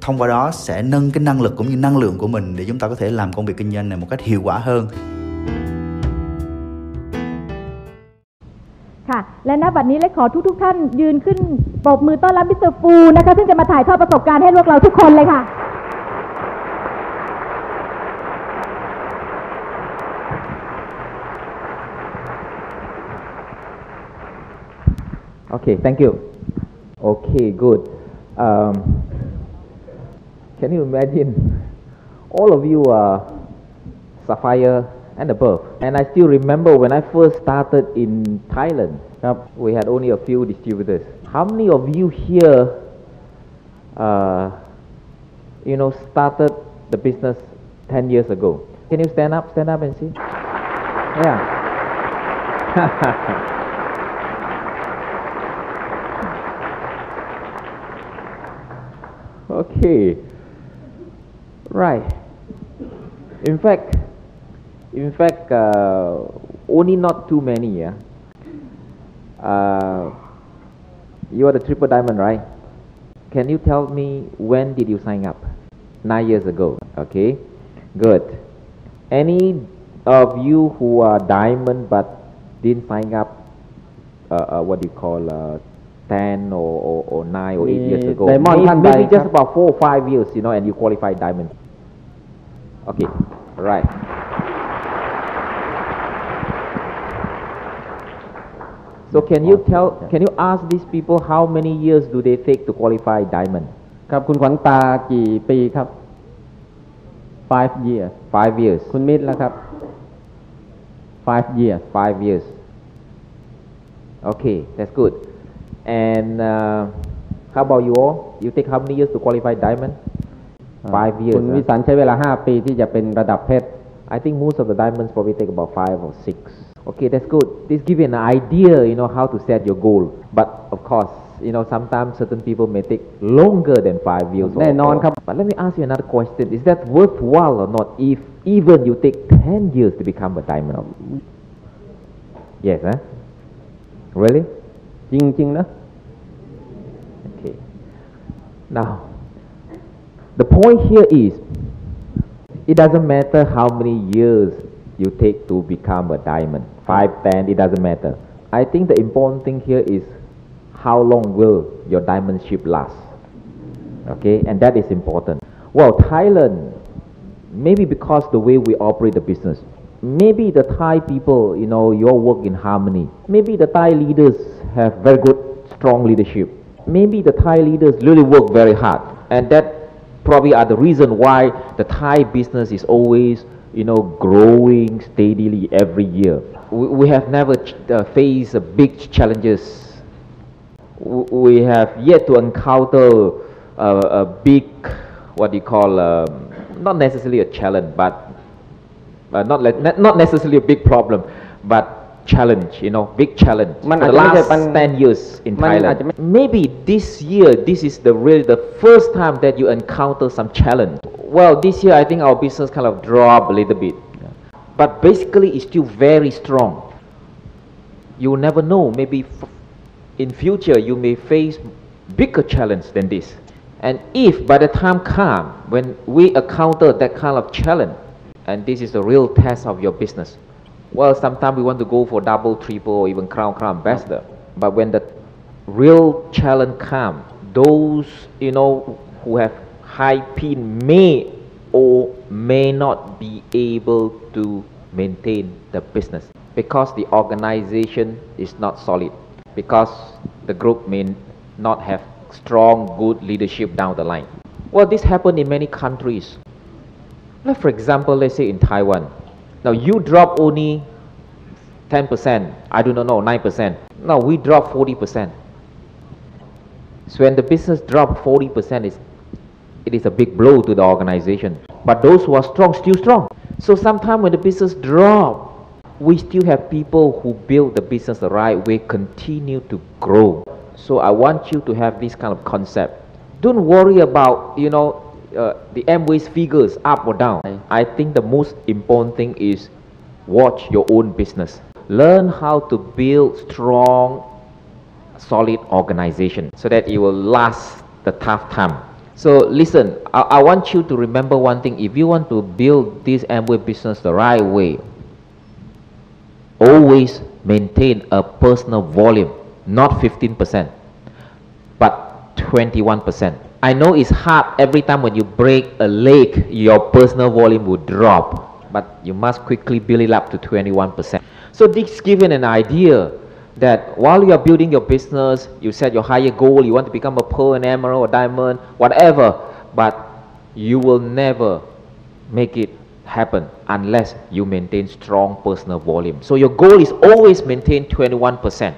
thông qua đó sẽ nâng cái năng lực cũng như năng lượng của mình để chúng ta có thể làm công việc kinh doanh này một cách hiệu quả hơn ค่ะ และณบัดนี้เล็กขอทุกทุกๆท่านยืนขึ้นปรบมือต้อนรับมิสเตอร์ฟูนะคะ ซึ่งจะมาถ่ายทอดประสบการณ์ให้พวกเราทุกคนเลยค่ะ Okay, thank you. Okay, good. Um, can you imagine all of you are Sapphire and above? And I still remember when I first started in Thailand, we had only a few distributors. How many of you here, uh, you know, started the business 10 years ago? Can you stand up, stand up and see? Yeah. okay. Right. In fact, in fact, uh, only not too many. Yeah. Uh, you are the triple diamond, right? Can you tell me when did you sign up? Nine years ago. Okay. Good. Any of you who are diamond but didn't sign up? Uh, uh what do you call? Uh, 10 or, or, or 9 or 8 years ago. Maybe, maybe just about 4 or 5 years, you know, and you qualify diamond. Okay, right. So can you tell, can you ask these people how many years do they take to qualify diamond? ครับคุณขวัญตากี่ปีครับ five years 5 years. คุณมิตรแล้วครับ five years 5 years. Okay, that's good. And uh, how about you all? You take how many years to qualify diamond? 5 years. คุณ huh? วิสันใช้เวลา 5 ปีที่จะเป็นระดับเพชร I think most of the diamonds probably take about five or six. Okay, that's good. This give you an idea, you know, how to set your goal. But of course, you know, sometimes certain people may take longer than five years. or- แน่นอนครับ But let me ask you another question: Is that worthwhile or not? If even you take ten years to become a diamond? Yes, huh? Really? จริง ๆ นะ Okay. Now, the point here is, it doesn't matter how many years you take to become a diamond. Five, ten, it doesn't matter. I think the important thing here is how long will your diamondship last. Okay, and that is important. Well, Thailand, maybe because the way we operate the business, maybe the Thai people, you know, you all work in harmony. Maybe the Thai leaders have very good, strong leadership. Maybe the Thai leaders really work very hard, and that probably are the reason why the Thai business is always, you know, growing steadily every year. We, we have never uh, faced uh, big challenges we have yet to encounter uh, a big, what do you call, um, not necessarily a challenge, but uh, not not necessarily a big problem, but challenge, you know, big challenge. The last 10 years in Thailand. Maybe this year, this is the really the first time that you encounter some challenge. Well, this year I think our business kind of dropped a little bit. But basically it's still very strong. You will never know, maybe in future you may face bigger challenge than this. And if by the time come, when we encounter that kind of challenge, and this is the real test of your business, well, sometimes we want to go for double, triple, or even crown crown ambassador. But when the real challenge come, those you know who have high pin may or may not be able to maintain the business because the organization is not solid because the group may not have strong good leadership down the line. Well this happened in many countries. Like for example let's say in taiwan now you drop only 10% i do not know 9% now we drop 40% so when the business drop 40% is it is a big blow to the organization. But those who are strong, still strong. So sometimes when the business drop, we still have people who build the business the right way, continue to grow. So I want you to have this kind of concept. Don't worry about, you know, uh, the Amway's figures up or down. I think the most important thing is watch your own business. Learn how to build strong, solid organization so that it will last the tough time. So listen, I, I want you to remember one thing. If you want to build this Amway business the right way, always maintain a personal volume, not 15%, but 21%. I know it's hard every time when you break a leg, your personal volume will drop, but you must quickly build it up to 21%. So this given an idea that while you are building your business, you set your higher goal, you want to become a pearl, an emerald, or diamond, whatever, but you will never make it happen unless you maintain strong personal volume. So your goal is always maintain 21%.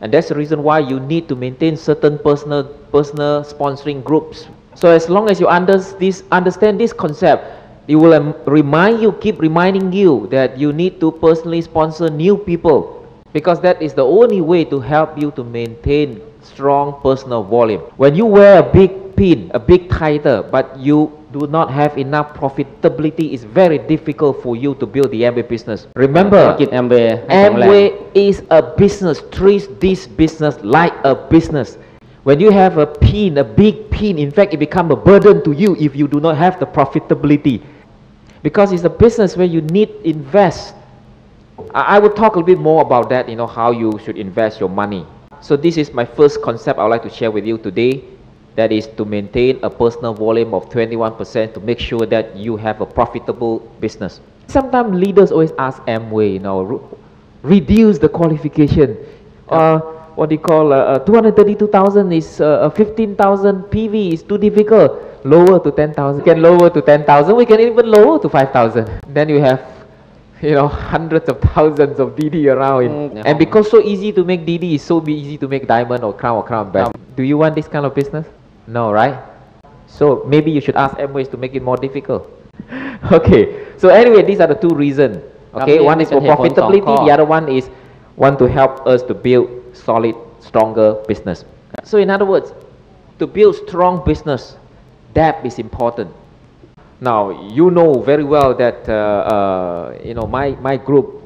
And that's the reason why you need to maintain certain personal personal sponsoring groups. So as long as you under, this, understand this concept, it will remind you, keep reminding you that you need to personally sponsor new people because that is the only way to help you to maintain strong personal volume. When you wear a big pin, a big title, but you do not have enough profitability, it's very difficult for you to build the Amway business. Remember, Amway, is a business, Treat this business like a business. When you have a pin, a big pin, in fact, it becomes a burden to you if you do not have the profitability. Because it's a business where you need invest. I, I will talk a little bit more about that, you know, how you should invest your money so this is my first concept I would like to share with you today. That is to maintain a personal volume of 21% to make sure that you have a profitable business. Sometimes leaders always ask Amway, you know, re- reduce the qualification. Uh, what do you call uh, uh, 232,000 is uh, uh, 15,000 PV is too difficult. Lower to 10,000. Can lower to 10,000. We can even lower to 5,000. Then you have, you know hundreds of thousands of DD around. Mm. And because so easy to make DD, it's so easy to make diamond or crown or crown best. Do you want this kind of business? No, right? So maybe you should ask MWS to make it more difficult. okay. So anyway, these are the two reasons. Okay, one is for profitability, the other one is want to help us to build solid, stronger business. So in other words, to build strong business, debt is important. Now you know very well that uh, uh, you know my my group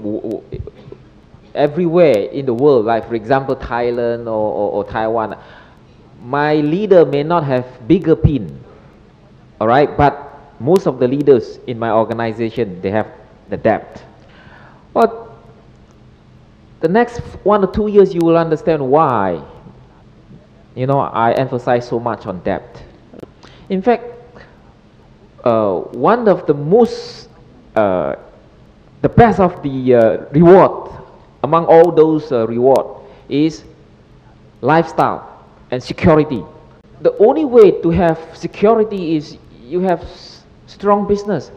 everywhere in the world, like for example Thailand or, or, or Taiwan, my leader may not have bigger pin, all right, but most of the leaders in my organization they have the debt. But the next one or two years, you will understand why. You know, I emphasize so much on debt. In fact, uh, one of the most, uh, the best of the uh, reward among all those uh, reward is lifestyle and security. The only way to have security is you have strong business.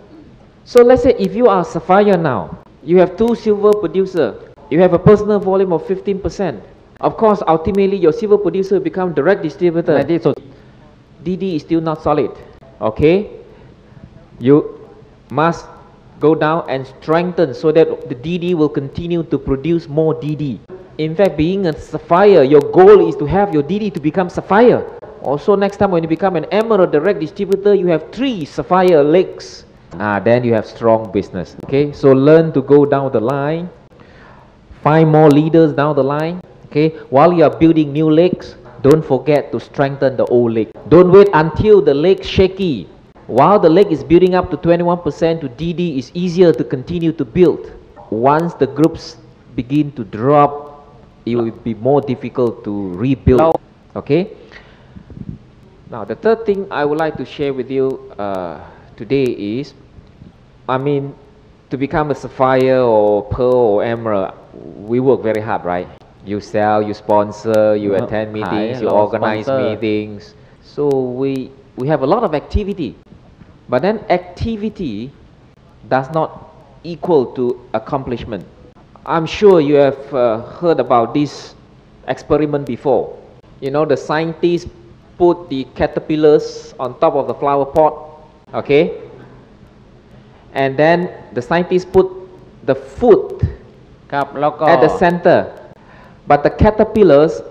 So let's say if you are Sapphire now, you have two silver producer, you have a personal volume of 15%. Of course, ultimately your silver producer become direct distributor. DD is still not solid. Okay? You must go down and strengthen so that the DD will continue to produce more DD. In fact, being a sapphire, your goal is to have your DD to become sapphire. Also, next time when you become an emerald direct distributor, you have three sapphire legs. Ah, then you have strong business. Okay, so learn to go down the line find more leaders down the line okay while you are building new legs don't forget to strengthen the old leg don't wait until the leg shaky while the leg is building up to 21% to dd is easier to continue to build once the groups begin to drop it will be more difficult to rebuild okay now the third thing i would like to share with you uh, today is I mean, to become a sapphire or pearl or emerald, we work very hard, right? You sell, you sponsor, you attend meetings, you organize sponsor. meetings. So we we have a lot of activity, but then activity does not equal to accomplishment. I'm sure you have uh, heard about this experiment before. You know, the scientists put the caterpillars on top of the flower pot, okay? And then the scientists put the food at the center. But the caterpillars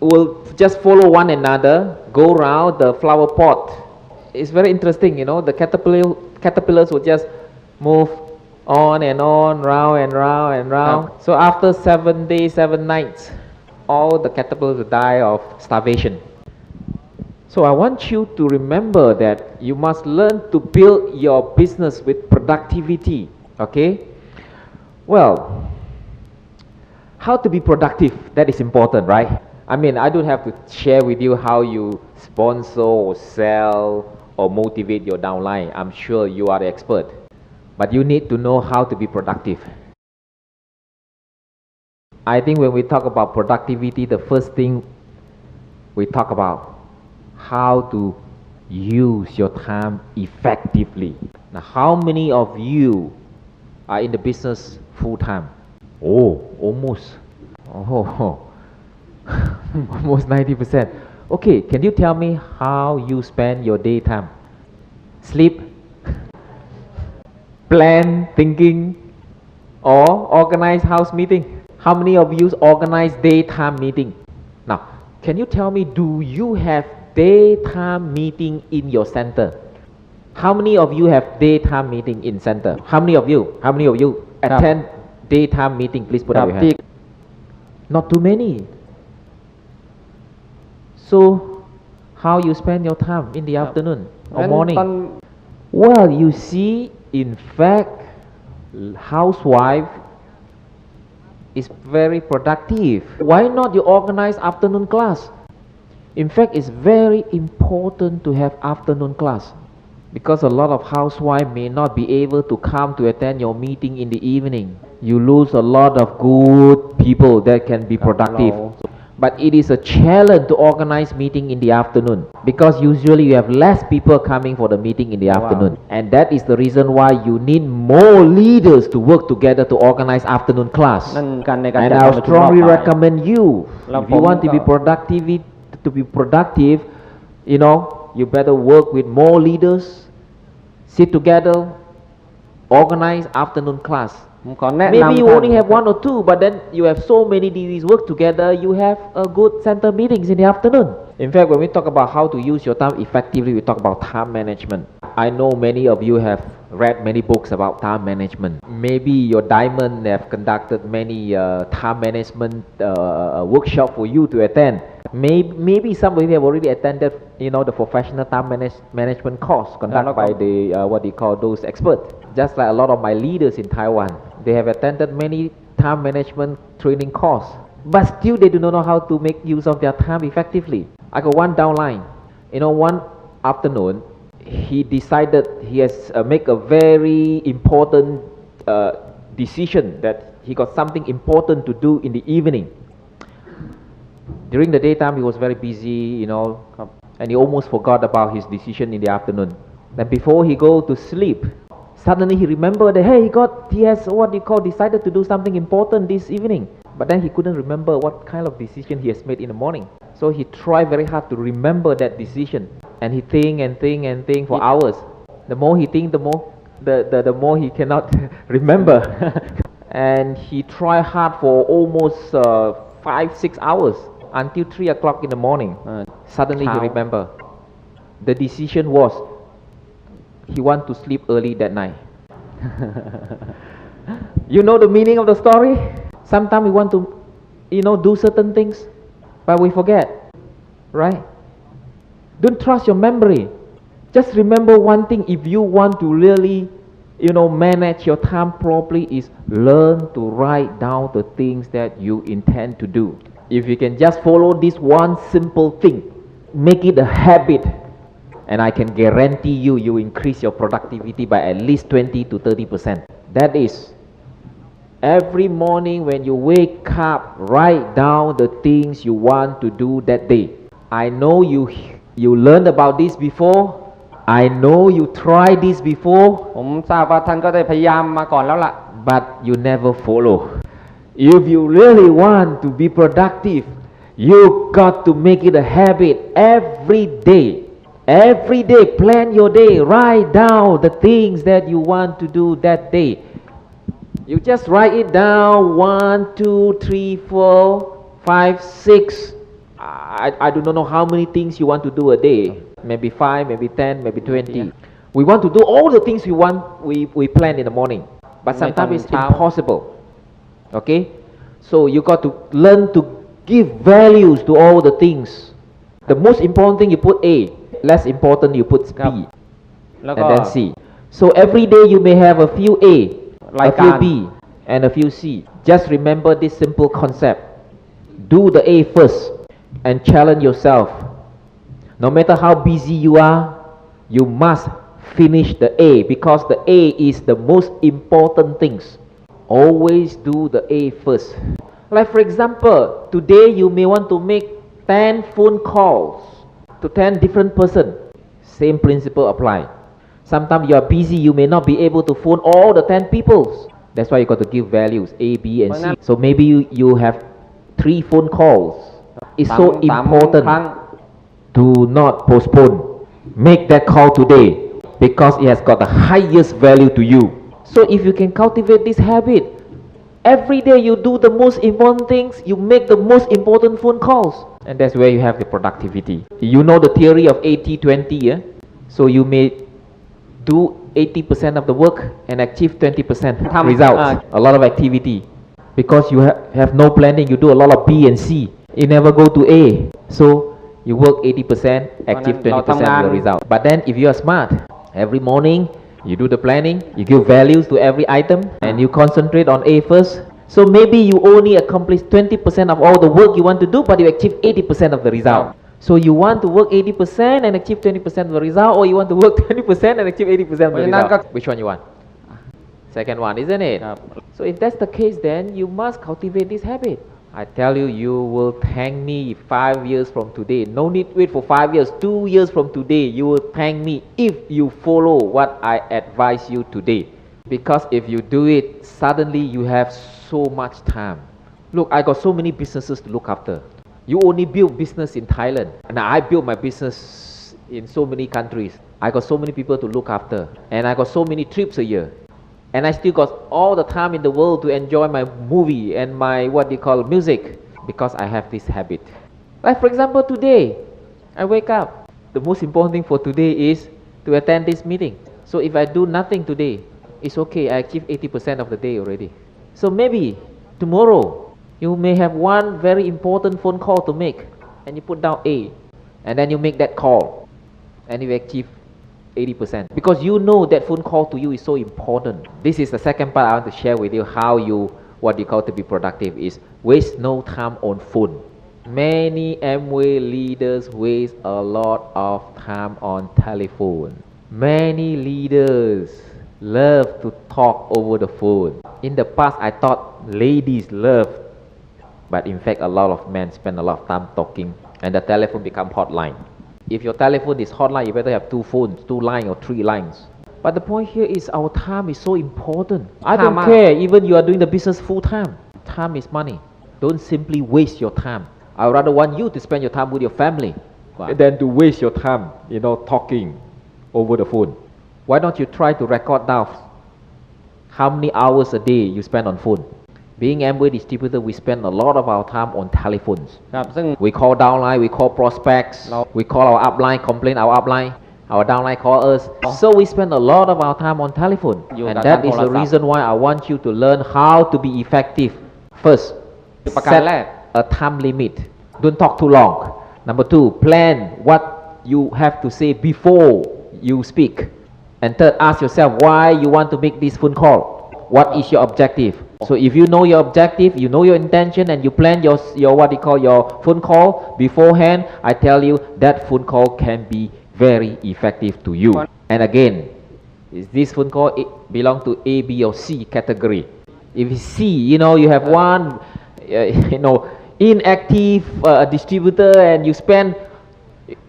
will just follow one another, go around the flower pot. It's very interesting, you know. The caterpillar caterpillars will just move on and on, round and round and round. So after seven days, seven nights, all the caterpillars will die of starvation. So I want you to remember that you must learn to build your business with productivity. Okay? Well, how to be productive that is important right i mean i don't have to share with you how you sponsor or sell or motivate your downline. I'm sure you are the expert. But you need to know how to be productive. I think when we talk about productivity the first thing we talk about how to use your time effectively. Now how many of you are in the business full time? Oh, almost. Oh, oh. almost 90%. Okay, can you tell me how you spend your daytime? Sleep, plan, thinking, or organize house meeting? How many of you organize daytime meeting? Now, can you tell me, do you have daytime meeting in your center? How many of you have daytime meeting in center? How many of you? How many of you attend daytime meeting? Please put up your hand. Not too many. So, how you spend your time in the afternoon or morning? Well, you see, in fact, housewife is very productive. Why not you organize afternoon class? In fact, it's very important to have afternoon class because a lot of housewives may not be able to come to attend your meeting in the evening. You lose a lot of good people that can be productive but it is a challenge to organize meeting in the afternoon because usually you have less people coming for the meeting in the wow. afternoon. And that is the reason why you need more leaders to work together to organize afternoon class. And I strongly recommend you. If you want to be productive to be productive you know you better work with more leaders sit together organize afternoon class. Maybe you only have one or two, but then you have so many DVs work together, you have a good center meetings in the afternoon. In fact, when we talk about how to use your time effectively, we talk about time management. I know many of you have read many books about time management. Maybe your diamond have conducted many uh, time management uh, uh workshop for you to attend. Maybe, maybe some of you have already attended, you know, the professional time manage, management course conducted by the uh, what they call those experts. Just like a lot of my leaders in Taiwan they have attended many time management training course but still they do not know how to make use of their time effectively. I got one downline. You know one afternoon he decided he has uh, make a very important uh, decision that he got something important to do in the evening. During the daytime he was very busy you know and he almost forgot about his decision in the afternoon. Then before he go to sleep Suddenly he remembered that, hey, he got, he has what you call decided to do something important this evening. But then he couldn't remember what kind of decision he has made in the morning. So he tried very hard to remember that decision. And he think and think and think for hours. The more he think, the more, the, the, the more he cannot remember. and he tried hard for almost uh, five, six hours until three o'clock in the morning. Uh, Suddenly How? he remember. The decision was he want to sleep early that night. You know the meaning of the story? Sometimes we want to you know do certain things but we forget right? Don't trust your memory. Just remember one thing. If you want to really you know manage your time properly is learn to write down the things that you intend to do. If you can just follow this one simple thing make it a habit and i can guarantee you you increase your productivity by at least 20 to 30 percent that is Every morning when you wake up, write down the things you want to do that day. I know you you learned about this before. I know you tried this before, ผมทราบว่าท่านก็ได้พยายามมาก่อนแล้วล่ะ but you never follow. If you really want to be productive, you got to make it a habit every day. Every day, plan your day. Write down the things that you want to do that day. You just write it down one, two, three, four, five, six. I, I do not know how many things you want to do a day. Maybe five, maybe ten, maybe twenty. We want to do all the things we want, we, we plan in the morning. But sometimes it's impossible. Okay? So you got to learn to give values to all the things. The most important thing you put A, less important you put B, ครับ แล้วก็ and then C. So every day you may have a few A, ราย a การ few B, and a few C. Just remember this simple concept. Do the A first and challenge yourself. No matter how busy you are, you must finish the A because the A is the most important things. Always do the A first. Like for example, today you may want to make 10 phone calls to 10 different person. Same principle apply. Sometimes you are busy, you may not be able to phone all the 10 people. That's why you got to give values A, B, and C. So maybe you, you have three phone calls. It's so important. Do not postpone. Make that call today because it has got the highest value to you. So if you can cultivate this habit, every day you do the most important things, you make the most important phone calls and that's where you have the productivity. You know the theory of 80 20 yeah? So you may do 80% of the work and achieve 20% result. results. A lot of activity. Because you ha have no planning you do a lot of b and c. You never go to a. So you work 80% achieve 20% of the result. But then if you are smart every morning you do the planning you give values to every item and you concentrate on a first so maybe you only accomplish 20% of all the work you want to do, but you achieve 80% of the result. So you want to work 80% and achieve 20% of the result, or you want to work 20% and achieve 80% of the result? Which one you want? Second one, isn't it? So if that's the case, then you must cultivate this habit. I tell you, you will thank me five years from today. No need to wait for five years. Two years from today, you will thank me if you follow what I advise you today. Because if you do it, suddenly you have so much time. Look, I got so many businesses to look after. You only build business in Thailand, and I built my business in so many countries. I got so many people to look after, and I got so many trips a year and I still got all the time in the world to enjoy my movie and my what they call music because I have this habit. Like for example, today I wake up. The most important thing for today is to attend this meeting. So if I do nothing today, it's okay. I achieve 80% of the day already. So maybe tomorrow you may have one very important phone call to make, and you put down A, and then you make that call, and you achieve 80% because you know that phone call to you is so important this is the second part i want to share with you how you what you call to be productive is waste no time on phone many amway leaders waste a lot of time on telephone many leaders love to talk over the phone in the past i thought ladies love but in fact, a lot of men spend a lot of time talking, and the telephone become hotline. If your telephone is hotline, you better have two phones, two lines or three lines. But the point here is our time is so important. I don't Time, care even you are doing the business full time. Time is money. Don't simply waste your time. I rather want you to spend your time with your family than to waste your time, you know, talking over the phone. Why don't you try to record down how many hours a day you spend on phone? Being Amway distributor, we spend a lot of our time on telephones. ครับ ซึ่ง We call downline, we call prospects, No. we call our upline, complain our upline, our downline call us. So we spend a lot of our time on telephone. You and got that that is the WhatsApp. reason why I want you to learn how to be effective. First, ประการ set แรก a time limit. Don't talk too long. Number two, plan what you have to say before you speak. And third, ask yourself why you want to make this phone call. What is your objective? So if you know your objective, you know your intention, and you plan your your what you call your phone call beforehand, I tell you that phone call can be very effective to you. And again, is this phone call it belong to A, B, or C category? If C, you know you have one, uh, you know, inactive uh, distributor, and you spend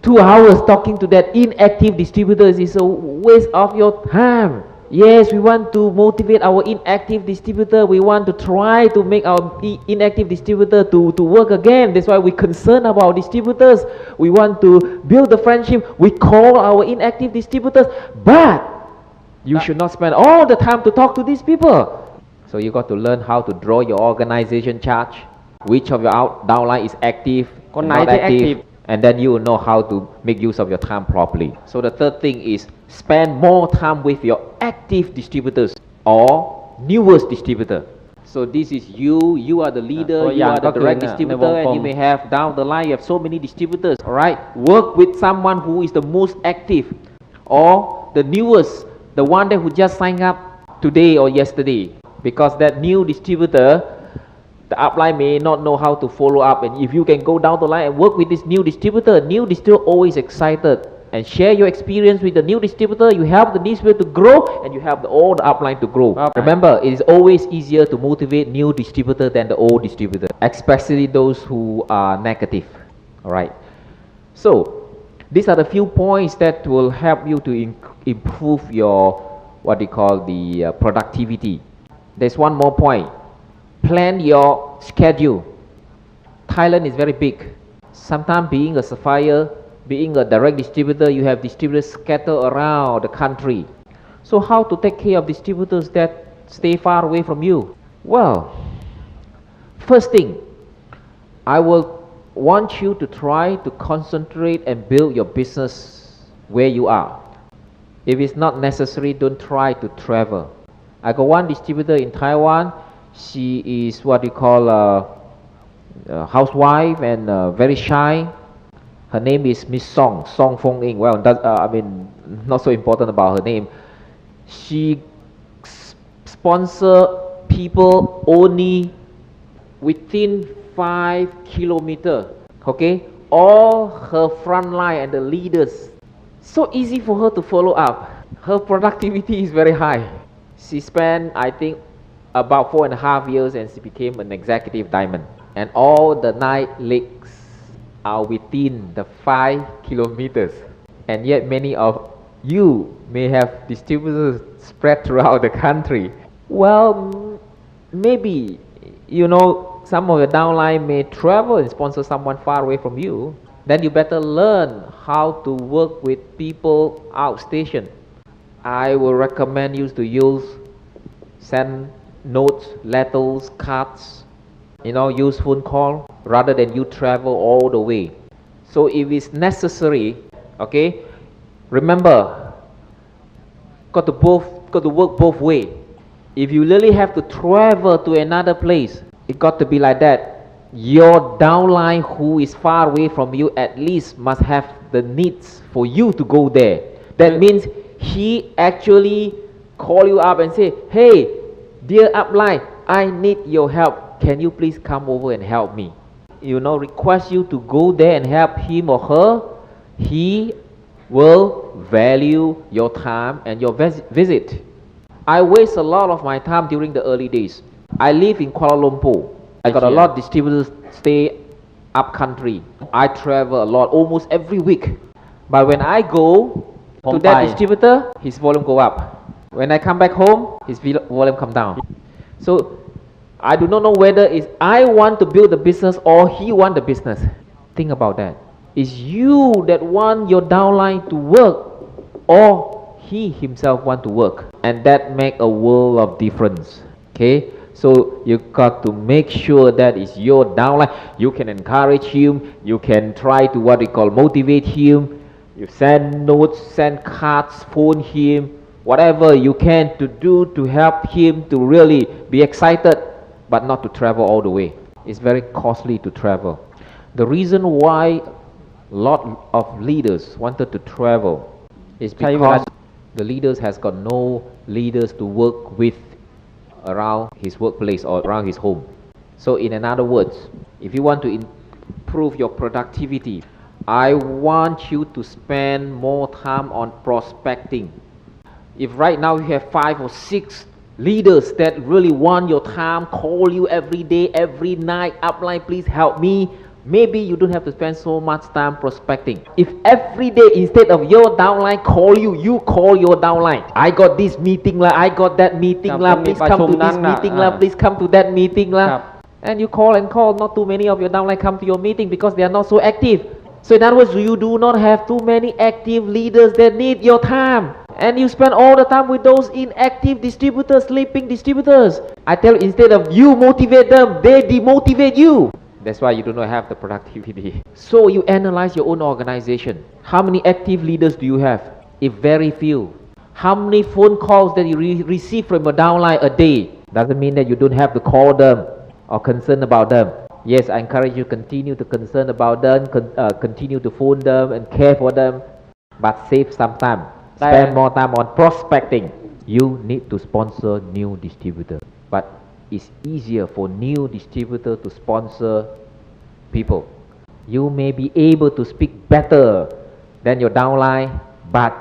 two hours talking to that inactive distributor is a waste of your time. Yes, we want to motivate our inactive distributor. We want to try to make our inactive distributor to, to work again. That's why we concern about distributors. We want to build the friendship. We call our inactive distributors. But you should not spend all the time to talk to these people. So you got to learn how to draw your organization chart. Which of your out downline is active? Con active. active and then you will know how to make use of your time properly. So the third thing is spend more time with your active distributors or newest distributor. So this is you, you are the leader, you are the direct distributor and you may have down the line you have so many distributors, alright? Work with someone who is the most active or the newest, the one that who just signed up today or yesterday because that new distributor the upline may not know how to follow up. And if you can go down the line and work with this new distributor new distributor always excited. And share your experience with the new distributor. You help the new distributor to grow and you help the old upline to grow. Okay. remember it is always easier to motivate new distributor than the old distributor especially those who are negative. All right so these are the few points that will help you to improve your what they call the uh, productivity. There's one more point plan your schedule thailand is very big sometimes being a sapphire being a direct distributor you have distributors scattered around the country so how to take care of distributors that stay far away from you well first thing I will want you to try to concentrate and build your business where you are. If it's not necessary, don't try to travel. I got one distributor in Taiwan. She is what we call a, a housewife and uh, very shy. Her name is Miss Song, Song Fong Ing. Well, that, uh, I mean, not so important about her name. She sponsor people only within five kilometer. Okay, all her front line and the leaders. So easy for her to follow up. Her productivity is very high. She spent, I think, about four and a half years and she became an executive diamond. And all the nine legs are within the five kilometers. And yet many of you may have distributors spread throughout the country. Well, maybe, you know, some of your downline may travel and sponsor someone far away from you. Then you better learn how to work with people outstation. I will recommend you to use send notes, letters, cards, you know, use phone call rather than you travel all the way. So if it's necessary, okay, remember, got to both got to work both way. If you really have to travel to another place, it got to be like that. Your downline who is far away from you at least must have the needs for you to go there. That means he actually call you up and say, Hey, Dear upline, I need your help. Can you please come over and help me? You know, request you to go there and help him or her. He will value your time and your vis visit. I waste a lot of my time during the early days. I live in Kuala Lumpur. I got a lot of distributors stay up country. I travel a lot, almost every week. But when I go to that distributor, his volume go up. When I come back home, his volume come down. So I do not know whether it's I want to build the business or he want the business. Think about that. It's you that want your downline to work or he himself want to work. And that make a world of difference. Okay? So you got to make sure that it's your downline. You can encourage him. You can try to what we call motivate him. You send notes, send cards, phone him, whatever you can to do to help him to really be excited, but not to travel all the way. It's very costly to travel. The reason why a lot of leaders wanted to travel is because the leaders has got no leaders to work with around his workplace or around his home. So in another words, if you want to improve your productivity, I want you to spend more time on prospecting if right now you have five or six leaders that really want your time, call you every day, every night, upline, please help me. Maybe you don't have to spend so much time prospecting. If every day instead of your downline call you, you call your downline. I got this meeting la, I got that meeting la, please come to this meeting la, please come to that meeting la. And you call and call, not too many of your downline come to your meeting because they are not so active. So in other words, you do not have too many active leaders that need your time. And you spend all the time with those inactive distributors, sleeping distributors. I tell you, instead of you motivate them, they demotivate you. That's why you do not have the productivity. So you analyze your own organization. How many active leaders do you have? If very few. How many phone calls that you re- receive from a downline a day? Doesn't mean that you don't have to call them or concern about them. Yes, I encourage you continue to concern about them, con- uh, continue to phone them and care for them, but save some time. Spend more time on prospecting. You need to sponsor new distributor, but it's easier for new distributor to sponsor people. You may be able to speak better than your downline, but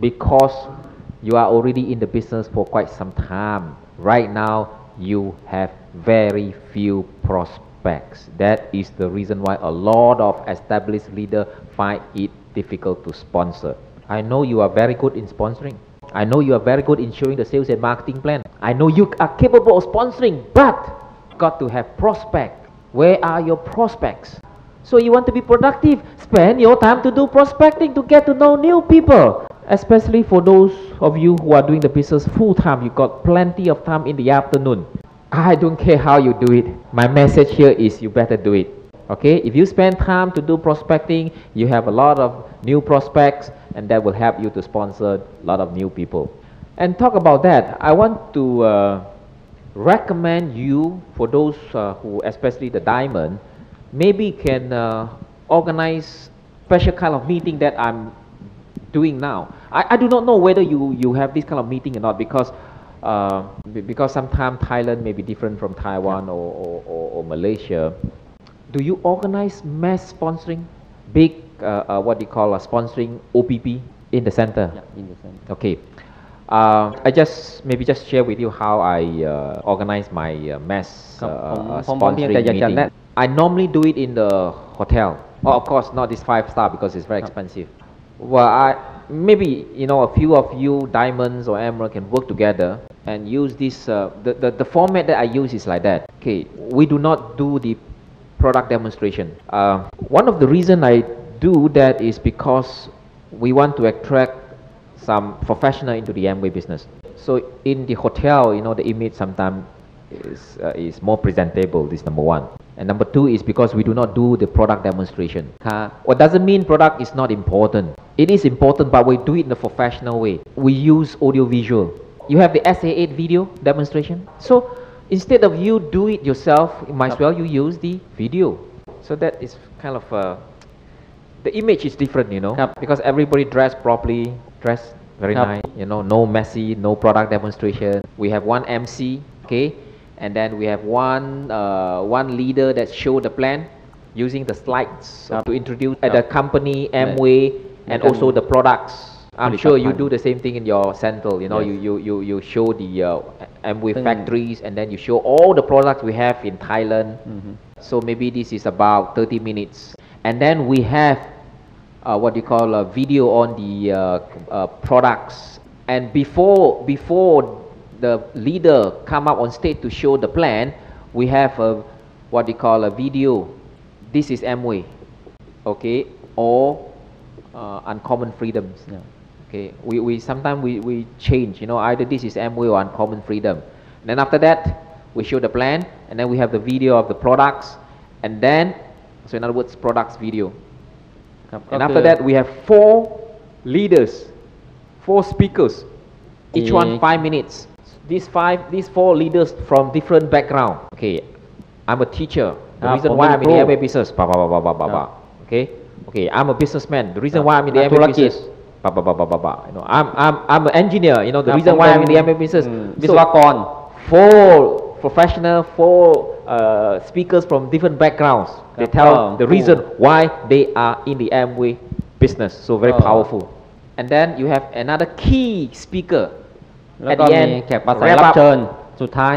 because you are already in the business for quite some time, right now you have very few prospects. That is the reason why a lot of established leaders find it difficult to sponsor. I know you are very good in sponsoring. I know you are very good in showing the sales and marketing plan. I know you are capable of sponsoring, but got to have prospect. Where are your prospects? So you want to be productive, spend your time to do prospecting to get to know new people. Especially for those of you who are doing the business full time, you got plenty of time in the afternoon. I don't care how you do it. My message here is you better do it. Okay? If you spend time to do prospecting, you have a lot of new prospects and that will help you to sponsor a lot of new people. And talk about that, I want to uh, recommend you for those uh, who, especially the diamond, maybe can uh, organize special kind of meeting that I'm doing now. I, I do not know whether you, you have this kind of meeting or not because uh, because sometimes Thailand may be different from Taiwan or, or, or, or Malaysia do you organize mass sponsoring, big, uh, uh, what we call a sponsoring OPP in the center? Yeah, in the center. Okay. Uh, I just maybe just share with you how I uh, organize my uh, mass sponsoring meeting. I normally do it in the hotel. Oh, of course, not this five star because it's very expensive. Well, I maybe you know a few of you diamonds or emerald can work together and use this. the, the the format that I use is like that. Okay, we do not do the product demonstration. Uh, one of the reason I do that is because we want to attract some professional into the Amway business. So in the hotel, you know, the image sometimes is, uh, is more presentable. This number one. And number two is because we do not do the product demonstration. What doesn't mean product is not important. It is important, but we do it in a professional way. We use audio visual. You have the SA8 video demonstration. So Instead of you do it yourself, you might as well you use the video. So that is kind of uh, the image is different, you know, because everybody dressed properly, dressed very nice, you know, no messy, no product demonstration. We have one MC, okay, and then we have one uh, one leader that show the plan using the slides uh, to introduce uh, the company, Amway and also the products. I'm sure you do the same thing in your central. You know, yes. you, you you you show the uh, Amway ซึ่ง factories, and then you show all the products we have in Thailand. So maybe this is about 30 minutes. And then we have uh, what you call a video on the uh, uh, products. And before, before the leader come up on stage to show the plan, we have a, what you call a video. This is Amway, okay, or uh, Uncommon Freedoms. Yeah. Okay, we, we sometimes we, we change, you know, either this is Amway or Uncommon Freedom. And then after that, we show the plan, and then we have the video of the products, and then, so in other words, products video. Okay. And after that, we have four leaders, four speakers, each one five minutes. These five, these four leaders from different background. Okay, I'm a teacher. The reason why I'm in the Amway business, blah blah blah blah blah blah. Okay, okay, I'm a businessman. The reason why I'm in the Amway business. Ba. You know, I'm, I'm, I'm an engineer. You know, the reason why I'm in the Amway business. Mm. So, Viswakon. Four professional, four uh, speakers from different backgrounds. They tell the reason cool. why they are in the Amway business. So very powerful. And then you have another key speaker at the end. แขกมาสายรับเชิญสุดท้าย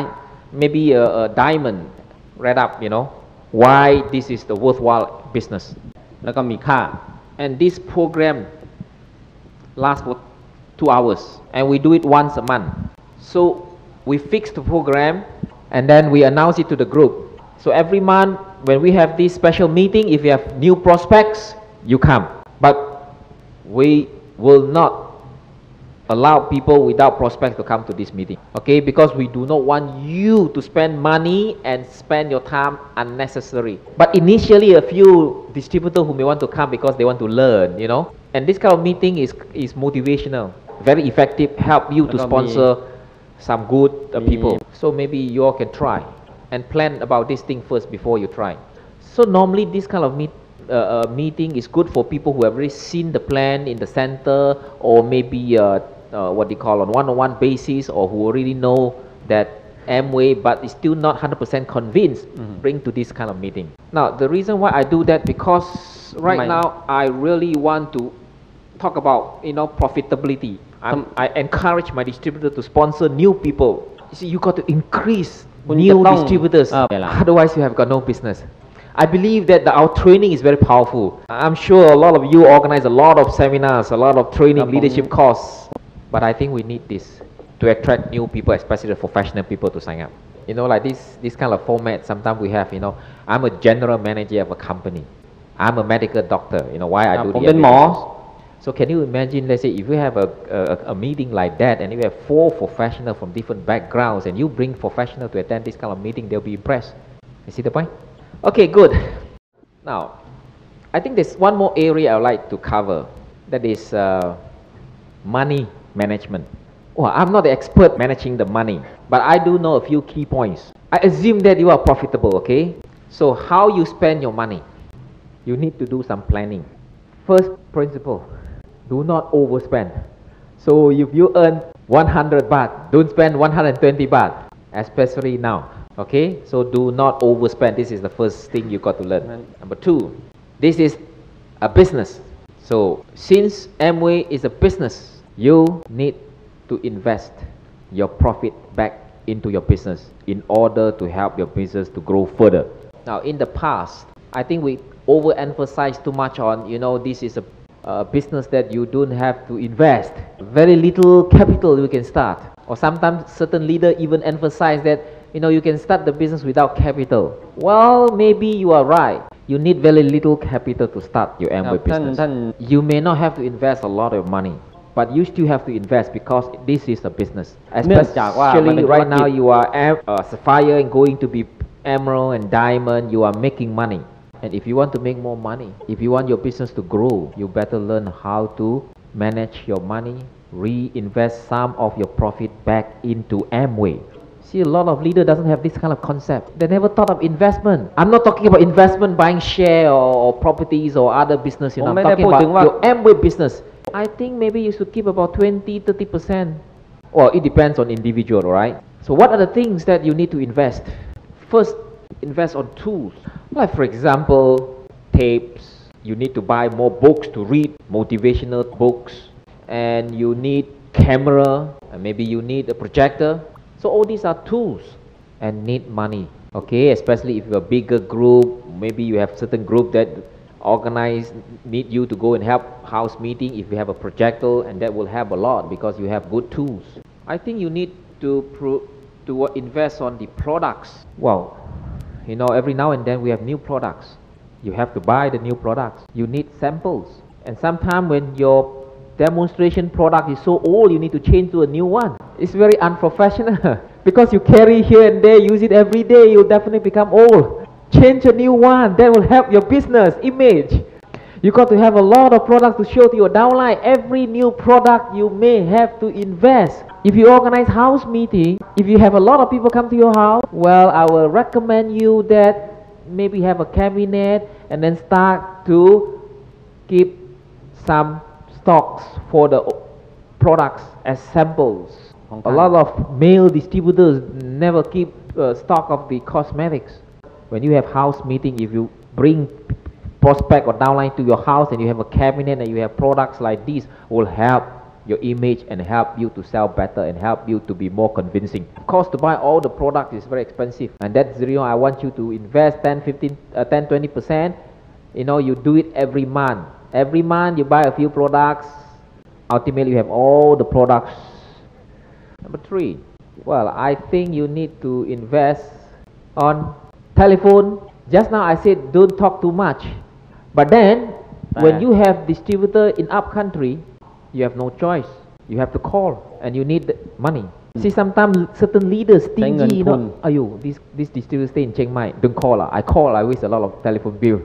maybe a, a diamond read up you know why this is the worthwhile business แล้วก็มีค่า and this program lasts for two hours, and we do it once a month. So we fix the program, and then we announce it to the group. So every month, when we have this special meeting, if you have new prospects, you come. But we will not allow people without prospects to come to this meeting. Okay, because we do not want you to spend money and spend your time unnecessary. But initially, a few distributors who may want to come because they want to learn, you know. And this kind of meeting is is motivational, very effective, help you to sponsor some good uh, people. So maybe you all can try and plan about this thing first before you try. So normally this kind of meet, uh, uh, meeting is good for people who have already seen the plan in the center or maybe uh, uh, what they call on one-on-one basis or who already know that Amway but is still not 100% convinced mm -hmm. bring to this kind of meeting. Now the reason why I do that because right now I really want to talk about you know profitability. I'm, um, i encourage my distributor to sponsor new people. You see, you got to increase new distributors. Uh, Otherwise, you have got no business. I believe that the, our training is very powerful. I'm sure a lot of you organize a lot of seminars, a lot of training, leadership courses. But I think we need this to attract new people, especially the professional people to sign up. You know, like this, this kind of format sometimes we have, you know, I'm a general manager of a company. I'm a medical doctor. You know why I do uh, the so can you imagine, let's say, if you have a, a, a, meeting like that and you have four professionals from different backgrounds and you bring professionals to attend this kind of meeting, they'll be impressed. You see the point? Okay, good. Now, I think there's one more area I would like to cover. That is uh, money management. Well, I'm not the expert managing the money, but I do know a few key points. I assume that you are profitable, okay? So how you spend your money, you need to do some planning. First principle, do not overspend. So if you earn 100 baht, don't spend 120 baht, especially now. Okay? So do not overspend. This is the first thing you got to learn. Right. Number two, this is a business. So since Amway is a business, you need to invest your profit back into your business in order to help your business to grow further. Now, in the past, I think we overemphasize too much on, you know, this is a, uh, business that you don't have to invest. Very little capital you can start. Or sometimes certain leader even emphasize that you know you can start the business without capital. Well, maybe you are right. You need very little capital to start your Amway business. Then, then you may not have to invest a lot of money, but you still have to invest because this is a business. Especially right now you are uh, sapphire and going to be emerald and diamond. You are making money. And if you want to make more money, if you want your business to grow, you better learn how to manage your money, reinvest some of your profit back into Amway. See, a lot of leader doesn't have this kind of concept. They never thought of investment. I'm not talking about investment, buying share or, or properties or other business. You know, I'm talking about your Amway business. I think maybe you should keep about 20, 30 percent. Well, it depends on individual, right? So, what are the things that you need to invest? First, invest on tools. Like, for example, tapes. You need to buy more books to read, motivational books, and you need camera, and maybe you need a projector. So, all these are tools and need money. Okay, especially if you're a bigger group, maybe you have certain group that organize need you to go and help house meeting if you have a projector and that will help a lot because you have good tools i think you need to pro- to invest on the products well you know every now and then we have new products. You have to buy the new products. You need samples. And sometimes when your demonstration product is so old you need to change to a new one. It's very unprofessional because you carry here and there use it every day you'll definitely become old. Change a new one that will help your business image you got to have a lot of products to show to your downline every new product you may have to invest if you organize house meeting if you have a lot of people come to your house well i will recommend you that maybe have a cabinet and then start to keep some stocks for the products as samples. A lot of male distributors never keep uh, stock of the cosmetics. When you have house meeting, if you bring prospect or downline to your house and you have a cabinet and you have products like these, will help your image and help you to sell better and help you to be more convincing. Of course, to buy all the products is very expensive, and that's the reason I want you to invest 10, 15, uh, 10, 20 percent. You know, you do it every month. Every month you buy a few products. Ultimately, you have all the products. Number three, well, I think you need to invest on telephone. Just now I said don't talk too much, but then, but when you have distributor in up country, you have no choice. You have to call, and you need money. Hmm. See, sometimes certain leaders stingy, you know, are you, this, this distributor stay in Chiang Mai, don't call. I call, I waste a lot of telephone bill.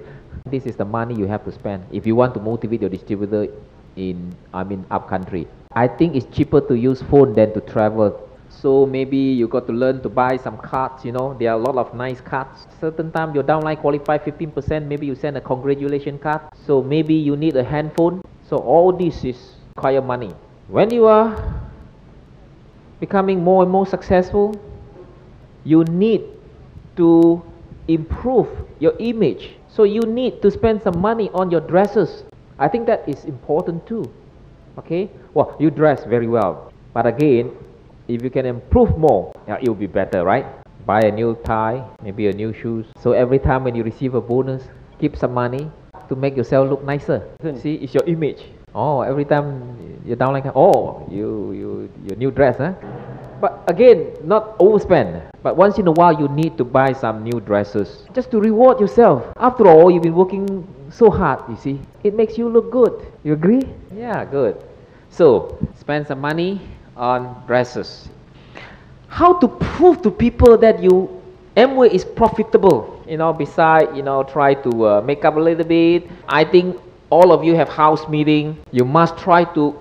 This is the money you have to spend if you want to motivate your distributor in, I mean, up country. I think it's cheaper to use phone than to travel so maybe you got to learn to buy some cards. You know, there are a lot of nice cards. Certain time your downline qualify 15%. Maybe you send a congratulation card. So maybe you need a handphone. So all this is require money. When you are becoming more and more successful, you need to improve your image. So you need to spend some money on your dresses. I think that is important too. Okay? Well, you dress very well. But again, if you can improve more, it will be better, right? Buy a new tie, maybe a new shoes. So every time when you receive a bonus, keep some money to make yourself look nicer. See, it's your image. Oh, every time you're down like, oh, you, you, your new dress, huh? But again, not overspend. But once in a while, you need to buy some new dresses just to reward yourself. After all, you've been working so hard, you see. It makes you look good. You agree? Yeah, good. So, spend some money on dresses. How to prove to people that you Amway is profitable? You know, beside you know, try to uh, make up a little bit. I think all of you have house meeting. You must try to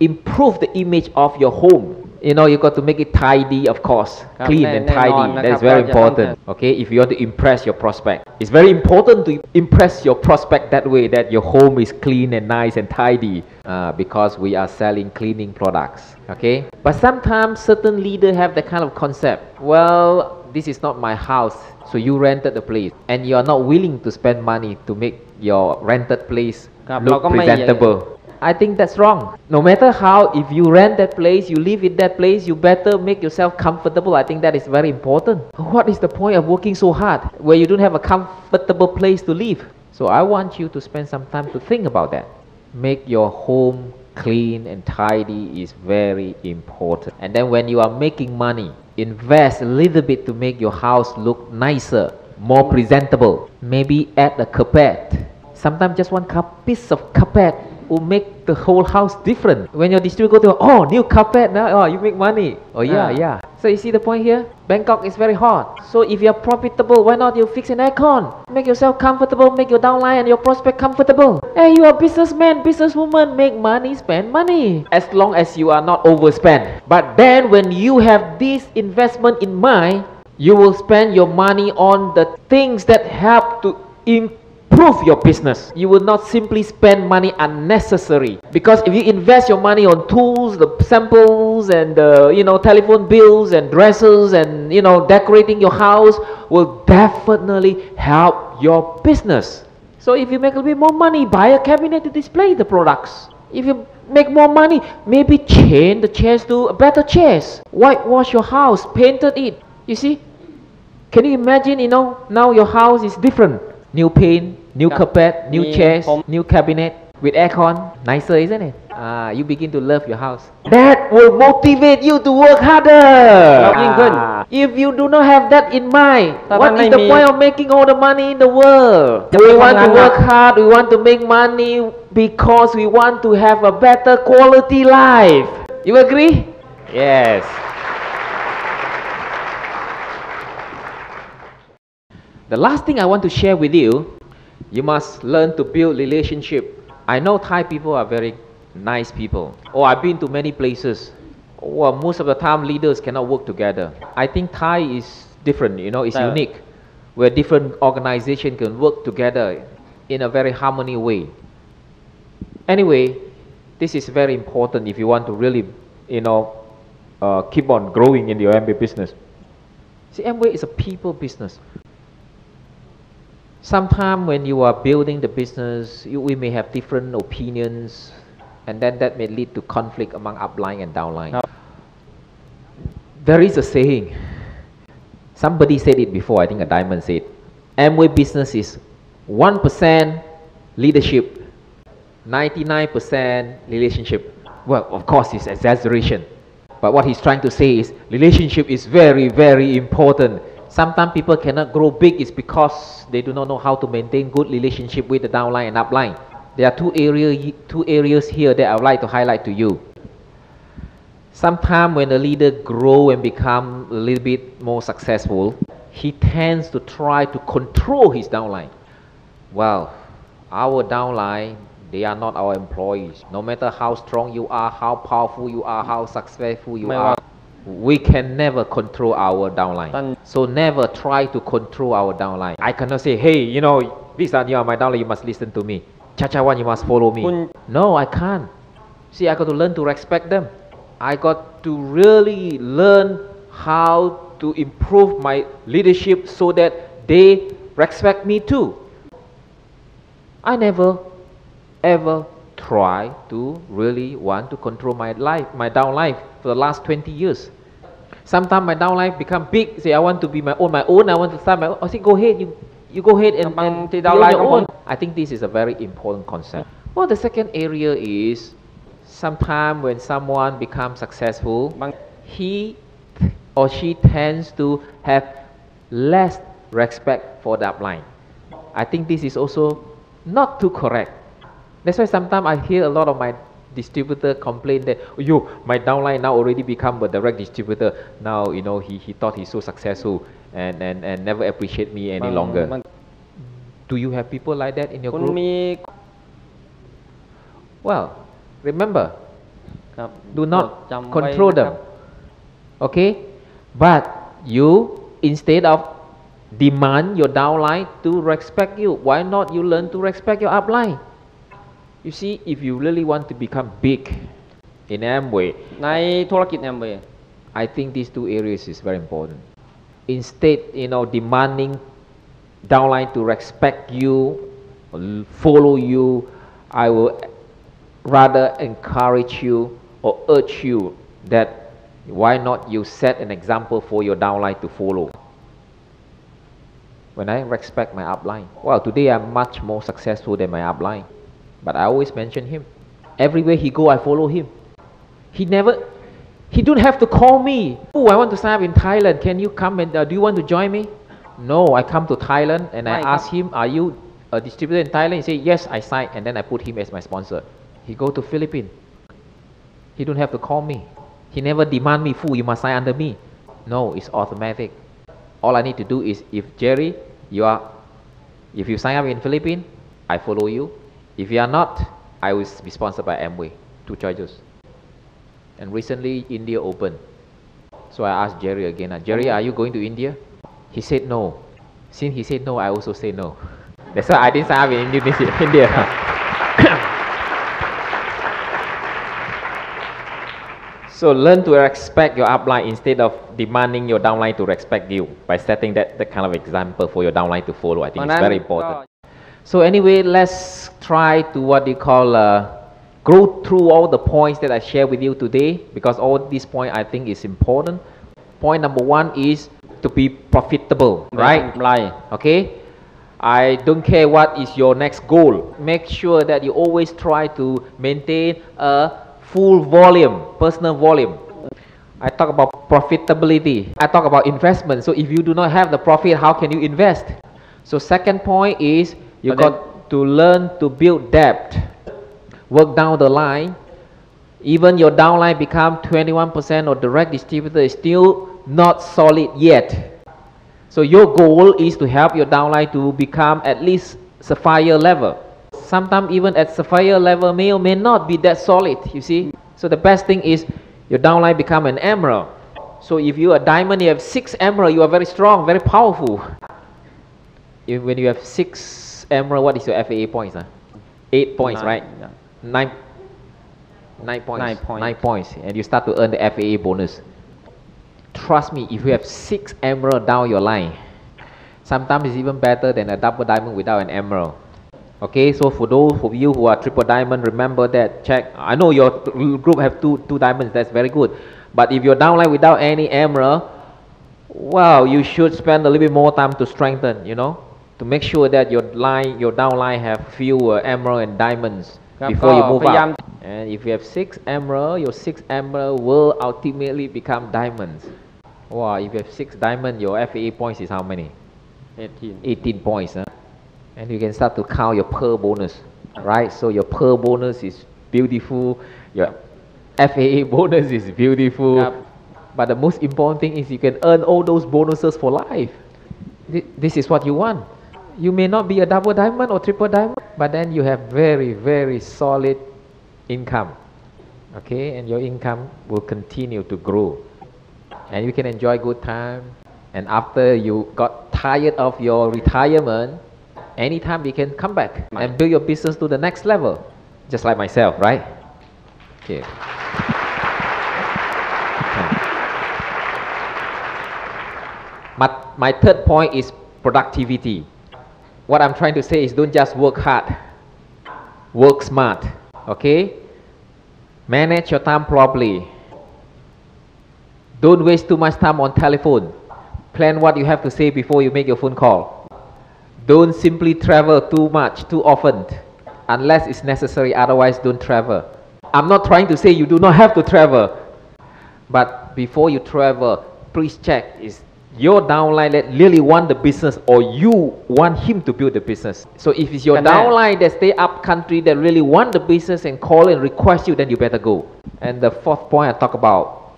improve the image of your home you know you got to make it tidy of course. Clean and tidy. that is very important okay. if you want to impress your prospect. It's very important to impress your prospect that way that your home is clean and nice and tidy uh, because we are selling cleaning products okay? But sometimes certain leaders have that kind of concept. Well this is not my house so you rented the place. And you are not willing to spend money to make your rented place look presentable. I think that's wrong. No matter how, if you rent that place, you live in that place, you better make yourself comfortable. I think that is very important. What is the point of working so hard where you don't have a comfortable place to live? So I want you to spend some time to think about that. Make your home clean and tidy is very important. And then when you are making money, invest a little bit to make your house look nicer, more presentable. Maybe add a carpet. Sometimes just one piece of carpet will make the whole house different. When your distributor go to, oh, new carpet now, oh, you make money. Oh, yeah, Ah. yeah. So you see the point here? Bangkok is very hot. So if you're profitable, why not you fix an aircon? Make yourself comfortable, make your downline and your prospect comfortable. Hey, you are businessman, businesswoman, make money, spend money. As long as you are not overspend. But then when you have this investment in mind, you will spend your money on the things that help to improve your business. You will not simply spend money unnecessary. Because if you invest your money on tools, the samples and the you know telephone bills and dresses and you know decorating your house will definitely help your business. So if you make a little bit more money, buy a cabinet to display the products. If you make more money, maybe change the chairs to a better chairs. Whitewash your house, painted it. You see? Can you imagine, you know, now your house is different. New paint, new ครับ carpet, new มี chairs, ผม new cabinet with aircon. Nicer, isn't it? Ah, you begin to love your house. That will motivate you to work harder. ครับยิ่งขึ้น Ah, If you do not have that in mind, ถ้า what ท่านไม่ is the มี point of making all the money in the world? จะ We ไป want ทำ to งานหนัก work hard, we want to make money because we want to have a better quality life. You agree? Yes. The last thing I want to share with you, you must learn to build relationship. I know Thai people are very nice people. Oh, I've been to many places. Well, most of the time leaders cannot work together. I think Thai is different, you know, it's Yeah. unique, where different organizations can work together in a very harmony way. Anyway, this is very important if you want to really, you know, uh, keep on growing in your Amway business. See, Amway is a people business sometimes when you are building the business, you, we may have different opinions, and then that may lead to conflict among upline and downline. There is a saying. Somebody said it before. I think a diamond said, "Amway business is one percent leadership, ninety-nine percent relationship." Well, of course, it's exaggeration. But what he's trying to say is relationship is very, very important Sometimes people cannot grow big is because they do not know how to maintain good relationship with the downline and upline. There are two, area, two areas here that I would like to highlight to you. Sometimes when a leader grow and become a little bit more successful, he tends to try to control his downline. Well, our downline, they are not our employees. No matter how strong you are, how powerful you are, how successful you are, we can never control our downline. So never try to control our downline. I cannot say, hey, you know, Visa, you are my downline, you must listen to me. Chachawan, you must follow me. No, I can't. See, I got to learn to respect them. I got to really learn how to improve my leadership so that they respect me too. I never ever try to really want to control my life, my down life for the last 20 years. Sometimes my down life become big. Say I want to be my own, my own. I want to start my own. I say go ahead, you, you go ahead and, and life your own. I think this is a very important concept. Well, the second area is sometimes when someone becomes successful, he or she tends to have less respect for the upline. I think this is also not too correct that's why sometimes I hear a lot of my distributor complain that oh, you my downline now already become a direct distributor. Now you know he, he thought he's so successful and, and, and never appreciate me any longer. Man. Do you have people like that in your group? Me. Well, remember, do not control them. Okay? But you, instead of demand your downline to respect you, why not you learn to respect your upline? you see if you really want to become big in Amway ในธุรกิจแอมเวย์ I think these two areas is very important instead you know demanding downline to respect you or l- follow you I will rather encourage you or urge you that why not you set an example for your downline to follow when I respect my upline well today I'm much more successful than my upline but I always mention him. Everywhere he go I follow him. He never he don't have to call me. Oh I want to sign up in Thailand. Can you come and uh, do you want to join me? No I come to Thailand and I Why, ask him are you a distributor in Thailand? He say yes I sign and then I put him as my sponsor. He go to Philippines. He don't have to call me. He never demand me fool you must sign under me. No it's automatic. All I need to do is if Jerry you are if you sign up in Philippines I follow you if you are not, I will be sponsored by Amway. Two choices. And recently, India opened. So I asked Jerry again, ah, Jerry, are you going to India? He said no. Since he said no, I also say no. That's why I didn't sign up in Indonesia, India. so learn to respect your upline instead of demanding your downline to respect you by setting that, that kind of example for your downline to follow. I think it's I'm, very important. So anyway, let's try to what they call uh, go through all the points that I share with you today because all these points I think is important. Point number one is to be profitable, right? right? Okay. I don't care what is your next goal. Make sure that you always try to maintain a full volume, personal volume. I talk about profitability. I talk about investment. So if you do not have the profit, how can you invest? So second point is you got to learn to build debt. Work down the line. Even your downline become 21% or direct distributor is still not solid yet. So your goal is to help your downline to become at least sapphire level. Sometimes even at sapphire level may or may not be that solid, you see. So the best thing is your downline become an emerald. So if you are diamond, you have six emerald, you are very strong, very powerful. If, when you have six emerald, what is your FAA points? Huh? Eight points, Nine, right? yeah. Nine, nine points. Nine points. Nine points. And you start to earn the FAA bonus. Trust me, if you have six emerald down your line, sometimes it's even better than a double diamond without an emerald. Okay, so for those of you who are triple diamond, remember that check. I know your group have two two diamonds. That's very good. But if you're downline without any emerald, well, you should spend a little bit more time to strengthen. You know, to make sure that your line your downline have fewer emerald and diamonds before you move up. And if you have six emerald your six emerald will ultimately become diamonds. Wow if you have six diamond your FAA points is how many? 18 18 points huh? and you can start to count your per bonus right? So your per bonus is beautiful your FAA bonus is beautiful. Yep. but the most important thing is you can earn all those bonuses for life. This is what you want. You may not be a double diamond or triple diamond, but then you have very, very solid income. Okay, and your income will continue to grow and you can enjoy good time. And after you got tired of your retirement, anytime you can come back and build your business to the next level, just like myself, right? Okay. My, my third point is productivity. What I'm trying to say is don't just work hard, work smart, okay? Manage your time properly. Don't waste too much time on telephone. Plan what you have to say before you make your phone call. Don't simply travel too much, too often, unless it's necessary, otherwise, don't travel. I'm not trying to say you do not have to travel, but before you travel, please check is your downline that really want the business or you want him to build the business. So if it's your and downline that stay up country that really want the business and call and request you, then you better go. And the fourth point I talk about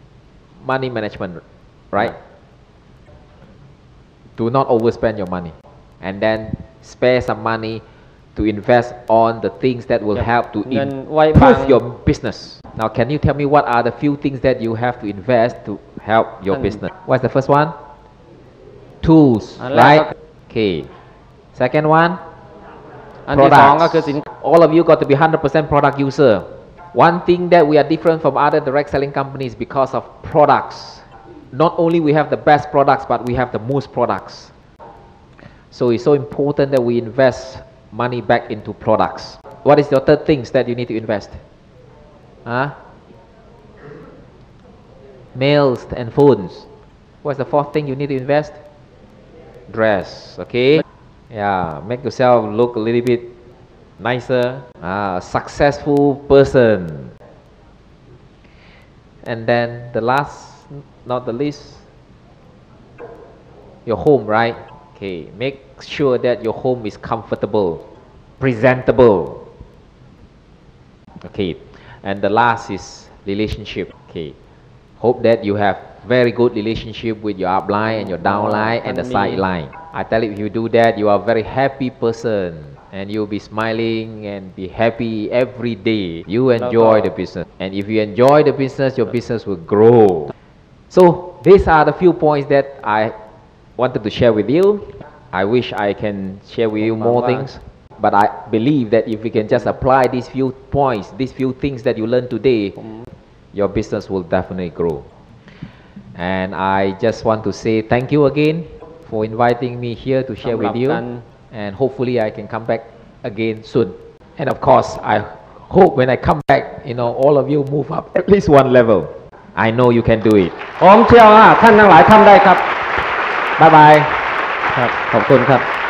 money management, right? Do not overspend your money and then spare some money to invest on the things that will help to improve your business. Now, can you tell me what are the few things that you have to invest to help your business? What's the first one? Tools, อันแรก right? ก็คือ Okay. Second one, อันที่สองก็คือ products. สิน All of you got to be 100% product user. One thing that we are different from other direct selling companies because of products. Not only we have the best products, but we have the most products. So it's so important that we invest money back into products. What is your third things that you need to invest? Huh? Mails and phones. What's the fourth thing you need to invest? Dress, okay? Yeah, make yourself look a little bit nicer. Ah, successful person. And then the last, not the least, your home, right? Okay, make sure that your home is comfortable, presentable. Okay, and the last is relationship. Okay, hope that you have very good relationship with your upline and your downline and the sideline. I tell you, if you do that, you are a very happy person and you'll be smiling and be happy every day. You enjoy the business, and if you enjoy the business, your business will grow. So these are the few points that I wanted to share with you. I wish I can share with you more things, but I believe that if we can just apply these few points, these few things that you learned today, your business will definitely grow and I just want to say thank you again for inviting me here to share with you. And hopefully I can come back again soon. And of course I hope when I come back you know all of you move up at least one level. I know you can do it. Bye bye. ผมเชื่อว่าท่านทั้งหลายทำได้ครับบ๊ายบายครับขอบคุณครับ